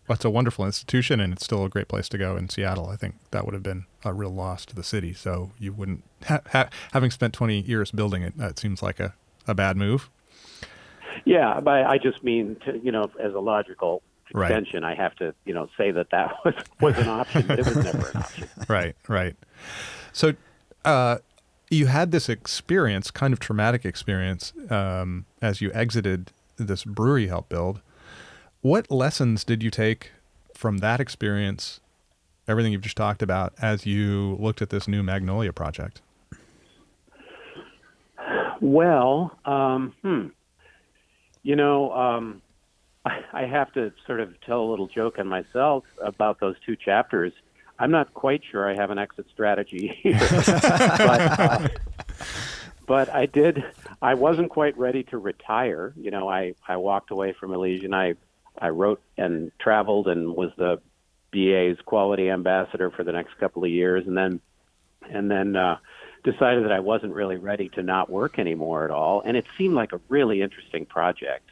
B: it's a wonderful institution, and it's still a great place to go in Seattle. I think that would have been a real loss to the city. So you wouldn't ha- ha- having spent 20 years building it. That seems like a, a bad move.
C: Yeah, but I just mean, to, you know, as a logical
B: Right.
C: extension, I have to, you know, say that that [LAUGHS] was, was an option, it was never an option. [LAUGHS]
B: right, right. So, uh, you had this experience, kind of traumatic experience, um, as you exited this brewery help build. What lessons did you take from that experience, everything you've just talked about, as you looked at this new Magnolia project?
C: Well, um, hmm. You know, um, I, [LAUGHS] I have to sort of tell a little joke on myself about those two chapters. I'm not quite sure I have an exit strategy [LAUGHS] here, [LAUGHS] but, uh, but I did. I wasn't quite ready to retire. You know, I I walked away from Elysian. I I wrote and traveled and was the BA's quality ambassador for the next couple of years, and then and then uh, decided that I wasn't really ready to not work anymore at all. And it seemed like a really interesting project.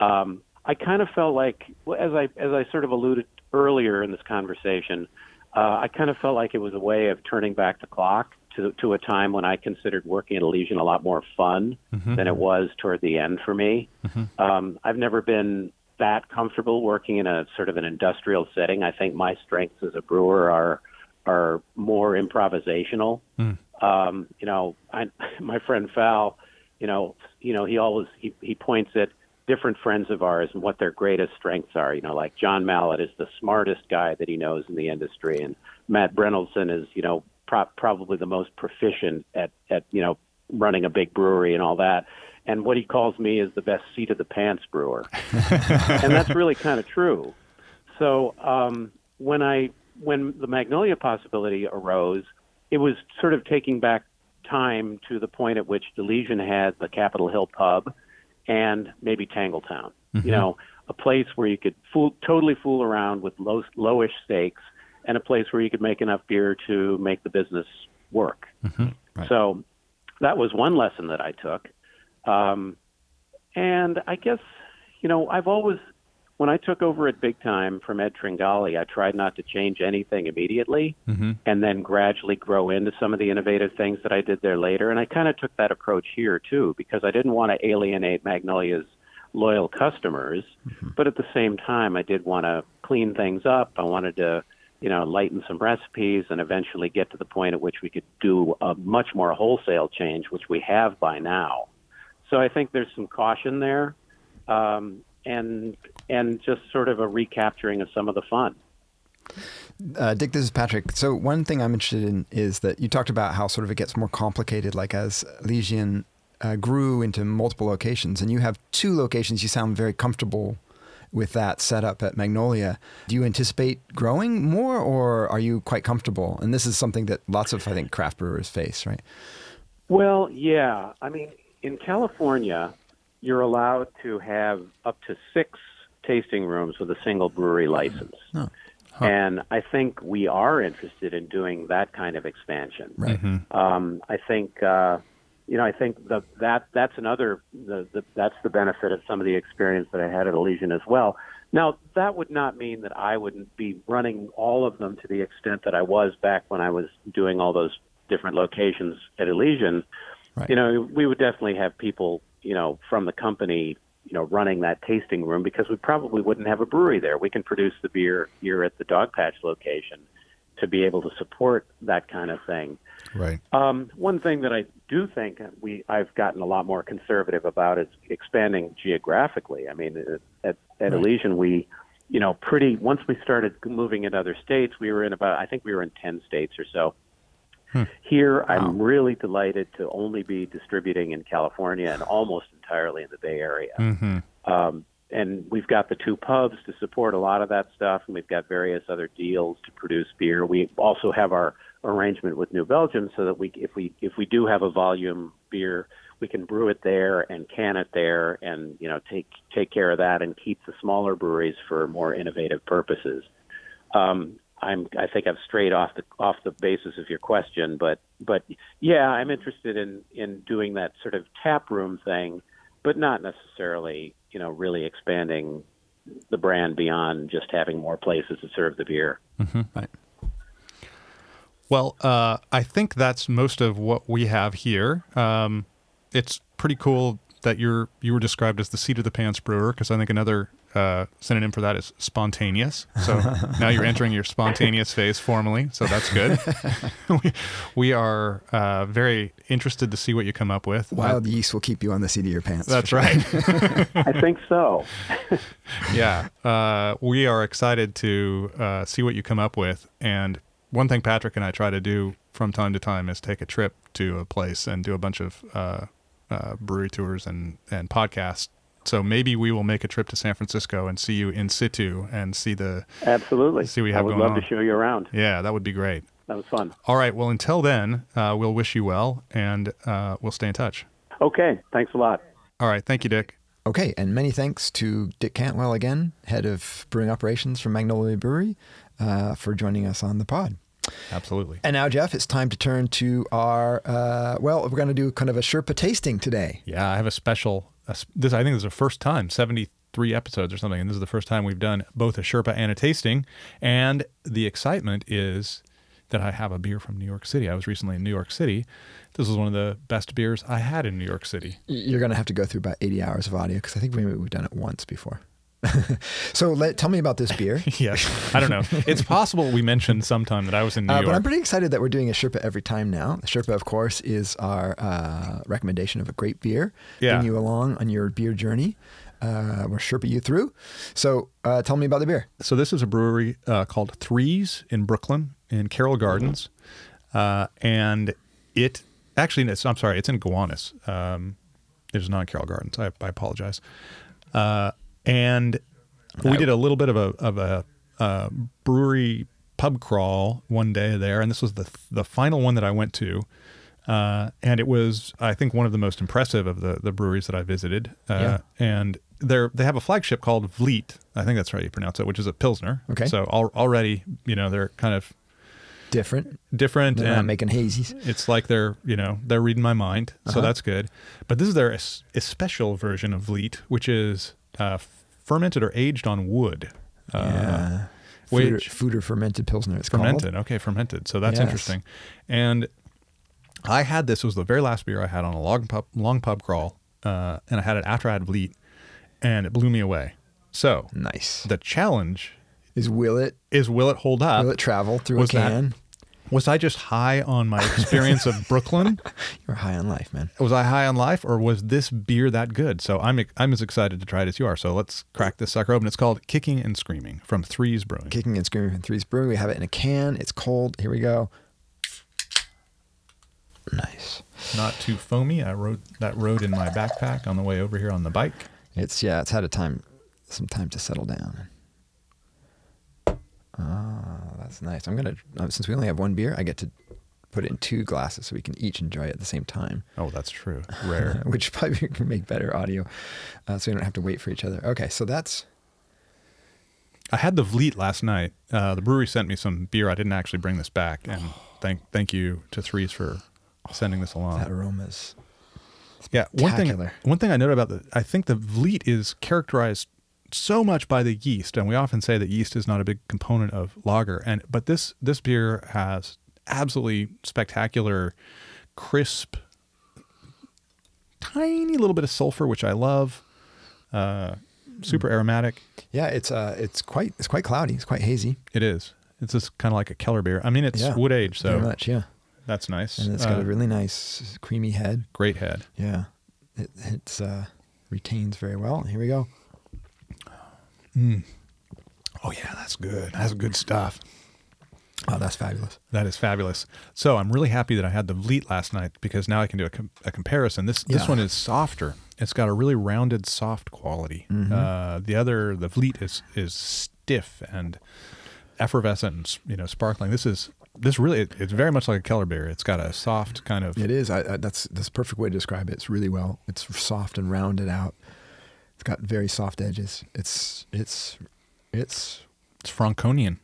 C: Um, I kind of felt like, as I as I sort of alluded earlier in this conversation, uh, I kind of felt like it was a way of turning back the clock to to a time when I considered working at Elysian a lot more fun mm-hmm. than it was toward the end for me. Mm-hmm. Um, I've never been that comfortable working in a sort of an industrial setting. I think my strengths as a brewer are are more improvisational. Mm. Um, you know, I, [LAUGHS] my friend Fal, you know, you know, he always he, he points at different friends of ours and what their greatest strengths are. You know, like John Mallett is the smartest guy that he knows in the industry, and Matt Brynildson is, you know, pro- probably the most proficient at at you know running a big brewery and all that. And what he calls me is the best seat of the pants brewer, [LAUGHS] and that's really kind of true. So um, when I when the Magnolia possibility arose, it was sort of taking back time to the point at which Elysian had the Capitol Hill pub and maybe Tangletown. Mm-hmm. You know, a place where you could fool, totally fool around with low, lowish stakes and a place where you could make enough beer to make the business work. Mm-hmm. Right. So that was one lesson that I took. Um, and I guess, you know, I've always when I took over at Big Time from Ed Tringali, I tried not to change anything immediately mm-hmm. and then gradually grow into some of the innovative things that I did there later. And I kind of took that approach here too, because I didn't want to alienate Magnolia's loyal customers, mm-hmm. but at the same time, I did want to clean things up. I wanted to, you know, lighten some recipes and eventually get to the point at which we could do a much more wholesale change, which we have by now. So I think there's some caution there. Um, and and just sort of a recapturing of some of the fun.
A: Uh, Dick, this is Patrick. So one thing I'm interested in is that you talked about how sort of it gets more complicated, like as Elysian uh, grew into multiple locations, and you have two locations. You sound very comfortable with that setup at Magnolia. Do you anticipate growing more, or are you quite comfortable? And this is something that lots of, I think, craft brewers face, right?
C: Well, yeah. I mean, in California, you're allowed to have up to six tasting rooms with a single brewery license. Oh. Huh. And I think we are interested in doing that kind of expansion.
A: Right. Mm-hmm.
C: Um, I think, uh, you know, I think the, that that's another the, the, that's the benefit of some of the experience that I had at Elysian as well. Now, that would not mean that I wouldn't be running all of them to the extent that I was back when I was doing all those different locations at Elysian. Right. You know, we would definitely have people you know, from the company, you know, running that tasting room because we probably wouldn't have a brewery there. We can produce the beer here at the Dogpatch location to be able to support that kind of thing.
A: Right.
C: Um, one thing that I do think we I've gotten a lot more conservative about is expanding geographically. I mean, at, at right. Elysian, we, you know, pretty once we started moving in other states, we were in about I think we were in ten states or so. Hmm. Here, I'm wow. really delighted to only be distributing in California and almost entirely in the Bay Area. Mm-hmm. Um, and we've got the two pubs to support a lot of that stuff, and we've got various other deals to produce beer. We also have our arrangement with New Belgium so that we, if we if we do have a volume beer, we can brew it there and can it there, and you know take take care of that and keep the smaller breweries for more innovative purposes. Um, I'm I think I've strayed off the off the basis of your question, but but yeah, I'm interested in in doing that sort of tap room thing, but not necessarily you know really expanding the brand beyond just having more places to serve the beer.
A: Mm-hmm. Right.
B: Well, uh, I think that's most of what we have here. Um, it's pretty cool that you're you were described as the seat of the pants brewer because I think another uh, synonym for that is spontaneous. So [LAUGHS] now you're entering your spontaneous phase formally. So that's good. [LAUGHS] we, we, are uh, very interested to see what you come up with.
A: Wild uh, yeast will keep you on the seat of your pants.
B: That's sure. right. [LAUGHS]
C: I think so.
B: yeah. Uh, we are excited to uh, see what you come up with. And one thing Patrick and I try to do from time to time is take a trip to a place and do a bunch of uh, brewery tours and, and podcasts So maybe we will make a trip to San Francisco and see you in situ and see the.
C: Absolutely.
B: See what we
C: I
B: have
C: would
B: going
C: love
B: on.
C: to show you around.
B: Yeah, that would be great.
C: That was fun.
B: All right. Well, until then, uh, we'll wish you well and uh, we'll stay in touch.
C: Okay. Thanks a lot.
B: All right. Thank you, Dick.
A: Okay, and many thanks to Dick Cantwell again, head of brewing operations from Magnolia Brewery, uh, for joining us on the pod.
B: Absolutely.
A: And now, Jeff, it's time to turn to our. Uh, well, we're going to do kind of a Sherpa tasting today.
B: Yeah, I have a special. A, this I think this is the first time, seventy-three episodes or something, and this is the first time we've done both a Sherpa and a tasting. And the excitement is that I have a beer from New York City. I was recently in New York City. This was one of the best beers I had in New York City.
A: You're going to have to go through about 80 hours of audio because I think maybe we've done it once before. [LAUGHS] so let tell me about this beer. [LAUGHS]
B: yes, I don't know. [LAUGHS] It's possible we mentioned sometime that I was in New
A: Uh,
B: York.
A: but I'm pretty excited that we're doing a Sherpa every time now. The Sherpa, of course, is our uh, recommendation of a great beer.
B: Yeah.
A: Bring you along on your beer journey. Uh, we're Sherpa you through. So uh, tell me about the beer.
B: So this is a brewery uh, called Threes in Brooklyn, in Carroll Gardens, uh, and it actually, it's, I'm sorry, it's in Gowanus. Um, it is not in Carroll Gardens. I, I apologize. And we did a little bit of a of a uh, brewery pub crawl one day there, and this was the the final one that I went to. Uh, and it was, I think, one of the most impressive of the, the breweries that I visited. Uh,
A: Yeah.
B: And they're they have a flagship called Vliet. I think that's how you pronounce it, which is a pilsner.
A: Okay.
B: So al- already, you know, they're kind of
A: Different.
B: different
A: They're not
B: and
A: making hazies.
B: it's like they're you know they're reading my mind so
A: Uh-huh.
B: that's good but this is their es- special version of Vliet which is uh, fermented or aged on wood uh,
A: yeah. Food, or, food or fermented pilsner. It's
B: fermented okay fermented so that's
A: Yes.
B: interesting and I had this it was the very last beer I had on a long pub long pub crawl uh, and I had it after I had Vliet and it blew me away so.
A: Nice.
B: the challenge
A: Is will it
B: is will it hold up
A: will it travel through a can?
B: Was I just high on my experience of Brooklyn [LAUGHS]
A: You're high on life, man.
B: was I high on life or was this beer that good? So I'm I'm as excited to try it as you are. So let's crack this sucker open. It's called Kicking and Screaming from Threes Brewing.
A: Kicking and screaming from Threes Brewing. We have it in a can. It's cold. Here we go. Nice.
B: Not too foamy. I rode that rode in my backpack on the way over here on the bike.
A: It's yeah. It's had a time, some time to settle down. Ah, that's nice. I'm gonna uh, since we only have one beer, I get to put it in two glasses so we can each enjoy it at the same time,
B: Oh, that's true. Rare. [LAUGHS]
A: which probably [LAUGHS] can make better audio, uh, so we don't have to wait for each other. Okay, so that's
B: I had the Vliet last night. Uh, the brewery sent me some beer. I didn't actually bring this back, and thank thank you to Threes for sending this along.
A: that aromas.
B: Yeah, one thing one thing I noted about the I think the Vliet is characterized so much by the yeast, and we often say that yeast is not a big component of lager, and but this this beer has absolutely spectacular, crisp, tiny little bit of sulfur, which I love. Uh, super
A: Mm.
B: aromatic.
A: Yeah, it's uh, it's quite it's quite cloudy. It's quite hazy.
B: It is. It's just kind of like a Keller beer. I mean, it's
A: Yeah,
B: wood aged, so
A: much, yeah.
B: that's nice.
A: And it's got
B: Uh,
A: a really nice creamy head.
B: great head.
A: Yeah, it it's uh, retains very well. Here we go.
B: Oh yeah, that's good. That's good stuff.
A: Oh, that's fabulous.
B: That is fabulous. So I'm really happy that I had the Vliet last night because now I can do a, com- a comparison. This this one is softer. It's got a really rounded, soft quality.
A: Mm-hmm.
B: Uh, the other, the Vliet is is stiff and effervescent, and, you know, sparkling. This is this really it- it's very much like a Keller beer. It's got a soft kind of
A: It is. I, I, that's that's perfect way to describe it. It's really well. It's soft and rounded out. It's got very soft edges. It's it's it's.
B: it's Franconian.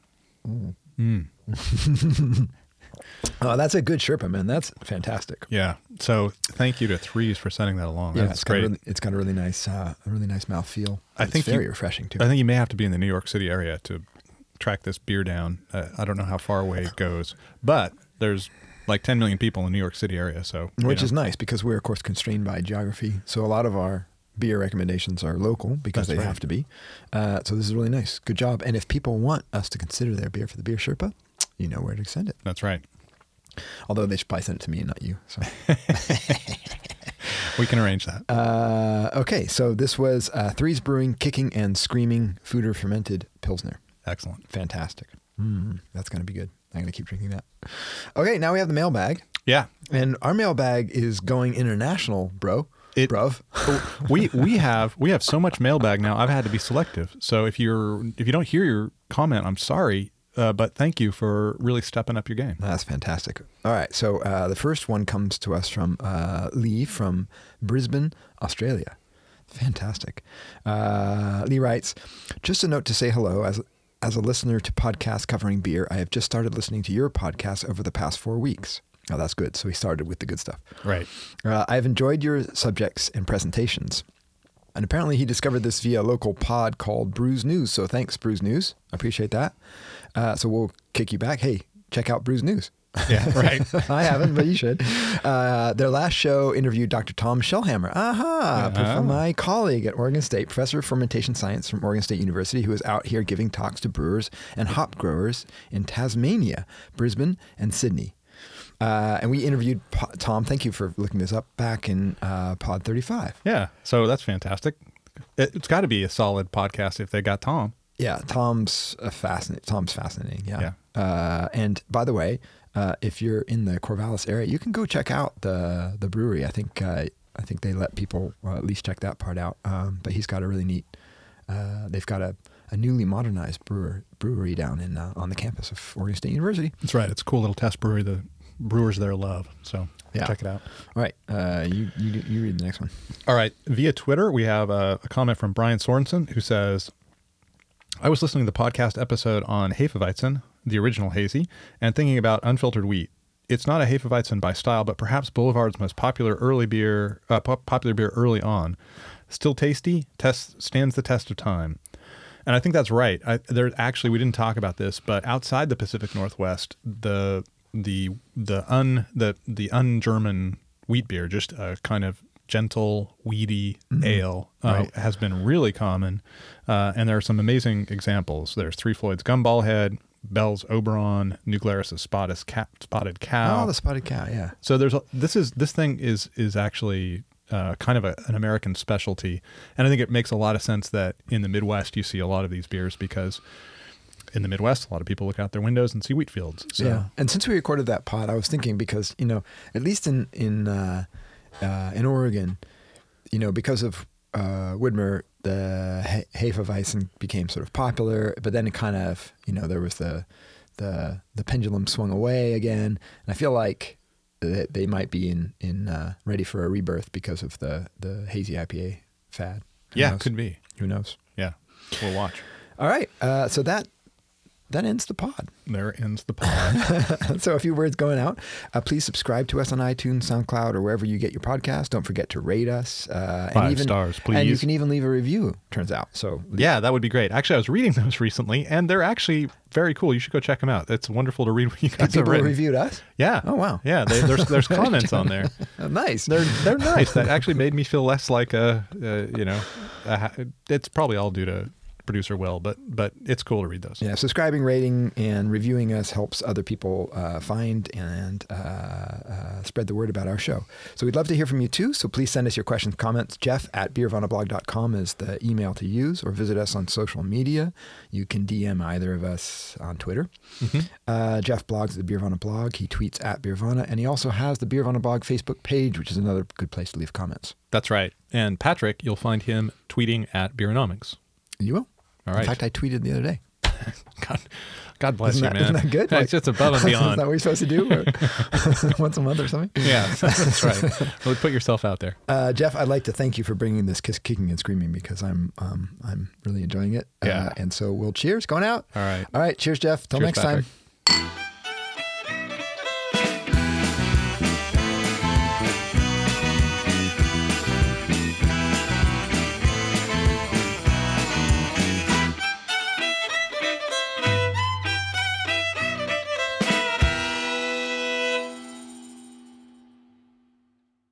B: Mm. [LAUGHS]
A: Oh, that's a good Sherpa, man. That's fantastic.
B: Yeah. So thank you to Threes for sending that along.
A: Yeah,
B: That's
A: it's got
B: great.
A: a really, it's got a really nice uh, a really nice mouthfeel.
B: I
A: It's
B: think
A: very
B: you-
A: refreshing too.
B: I think you may have to be in the New York City area to track this beer down. Uh, I don't know how far away it goes, but there's like 10 million people in the New York City area. So,
A: which
B: know,
A: is nice because we're of course constrained by geography. So a lot of our beer recommendations are local because
B: That's
A: they
B: right.
A: have to be. Uh, so this is really nice. Good job. And if people want us to consider their beer for the beer Sherpa, you know where to send it.
B: that's right.
A: Although they should probably send it to me and not you. So [LAUGHS]
B: We can arrange that.
A: uh, okay, so this was uh, Threes Brewing Kicking and Screaming Foeder Fermented Pilsner.
B: Excellent.
A: Fantastic. Mm, that's going to be good. I'm going to keep drinking that. Okay, now we have the mailbag.
B: Yeah.
A: And our mailbag is going international, bro.
B: It,
A: bruv. [LAUGHS]
B: we we have we have so much mailbag now. I've had to be selective. So if you're if you don't hear your comment, I'm sorry, uh, but thank you for really stepping up your game.
A: That's fantastic. All right. So uh, the first one comes to us from uh, Lee from Brisbane, Australia. Fantastic. Uh, Lee writes, just a note to say hello. As, as a listener to podcasts covering beer, I have just started listening to your podcast over the past four weeks. Oh, that's good. So he started with the good stuff.
B: Right.
A: Uh, I've enjoyed your subjects and presentations. And apparently, he discovered this via a local pod called Brews News. So thanks, Brews News. I appreciate that. Uh, so we'll kick you back. Hey, check out Brews News.
B: Yeah. [LAUGHS] Right.
A: I haven't, but you should. Uh, their last show interviewed Dr. Tom Shellhammer. Aha!
B: Uh-huh.
A: My colleague at Oregon State, professor of fermentation science from Oregon State University, who is out here giving talks to brewers and hop growers in Tasmania, Brisbane, and Sydney. Uh, and we interviewed Po- Tom. Thank you for looking this up back in uh, Pod 35.
B: yeah. So that's fantastic. It, it's got to be a solid podcast if they got Tom.
A: Yeah, Tom's a fascinating. Tom's fascinating. Yeah. Uh, and by the way, uh, if you're in the Corvallis area, you can go check out the the brewery. I think uh, I think they let people uh, at least check that part out. Um, but he's got a really neat. Uh, they've got a, a newly modernized brewer brewery down in uh, on the campus of Oregon State University.
B: That's right. It's a cool little test brewery. The brewers there love. So
A: Yeah.
B: check it out.
A: All right, uh, you you you read the next one.
B: All right. Via Twitter, we have a, a comment from Brian Sorensen who says, I was listening to the podcast episode on Hefeweizen, the original hazy, and thinking about unfiltered wheat. It's not a Hefeweizen by style, but perhaps Boulevard's most popular early beer, uh, pop- popular beer early on. Still tasty, test, stands the test of time. And I think that's right. I, there actually we didn't talk about this, but outside the Pacific Northwest, the the the un the the un-German wheat beer, just a kind of gentle, weedy ale, uh,
A: Right.
B: has been really common. Uh, and there are some amazing examples. There's Three Floyd's Gumball Head, Bell's Oberon, Glarus's Spotted, Ca- Spotted Cow.
A: Oh, the spotted cow. Yeah.
B: So there's a, this is this thing is is actually uh, kind of a, an American specialty, and I think it makes a lot of sense that in the Midwest you see a lot of these beers because in the Midwest a lot of people look out their windows and see wheat fields. So
A: Yeah, and since we recorded that pod, I was thinking because you know, at least in in uh, uh, in Oregon, you know, because of uh, Widmer, the he- Hefeweizen became sort of popular, but then it kind of you know there was the the the pendulum swung away again, and I feel like that they might be in in uh, ready for a rebirth because of the the hazy IPA fad. Who
B: yeah,
A: knows?
B: could be.
A: Who knows?
B: Yeah, we'll watch.
A: All right, uh, so that that ends the pod.
B: There ends the pod. [LAUGHS]
A: so a few words going out. Uh, please subscribe to us on iTunes, SoundCloud, or wherever you get your podcast. Don't forget to rate us. Uh,
B: Five
A: and even,
B: stars, please.
A: And you can even leave a review. Turns out. So
B: yeah, that would be great. Actually, I was reading [LAUGHS] those recently, and they're actually very cool. You should go check them out. It's wonderful to read what you [LAUGHS] guys have
A: people
B: written.
A: reviewed us.
B: Yeah.
A: Oh, wow.
B: Yeah, they, there's there's comments on there.
A: Oh, nice.
B: They're they're nice. That actually made me feel less like a, uh, you know, a, it's probably all due to producer Will, but but it's cool to read those.
A: Yeah, subscribing, rating, and reviewing us helps other people uh, find and uh, uh, spread the word about our show. So we'd love to hear from you too. So please send us your questions, comments. Jeff at beervanablog.com is the email to use, or visit us on social media. You can DM either of us on Twitter. Uh, Jeff blogs at the Beervana blog. He tweets at Beervana, and he also has the Beervana blog Facebook page, which is another good place to leave comments.
B: That's right. And Patrick, you'll find him tweeting at Beeronomics.
A: You will.
B: All
A: In fact, I tweeted the other day. [LAUGHS]
B: God, God bless
A: Isn't
B: you,
A: that-
B: man.
A: isn't that good?
B: It's just above and [LAUGHS] beyond.
A: is that what you're supposed to do? [LAUGHS] Once a month or something?
B: yeah, that's right. Well, put yourself out there.
A: Uh, Jeff, I'd like to thank you for bringing this kiss, kicking and screaming because I'm um, I'm really enjoying it.
B: Yeah.
A: Uh, and so we'll cheers going out.
B: All right.
A: All right. Cheers, Jeff. Till next
B: Patrick.
A: time.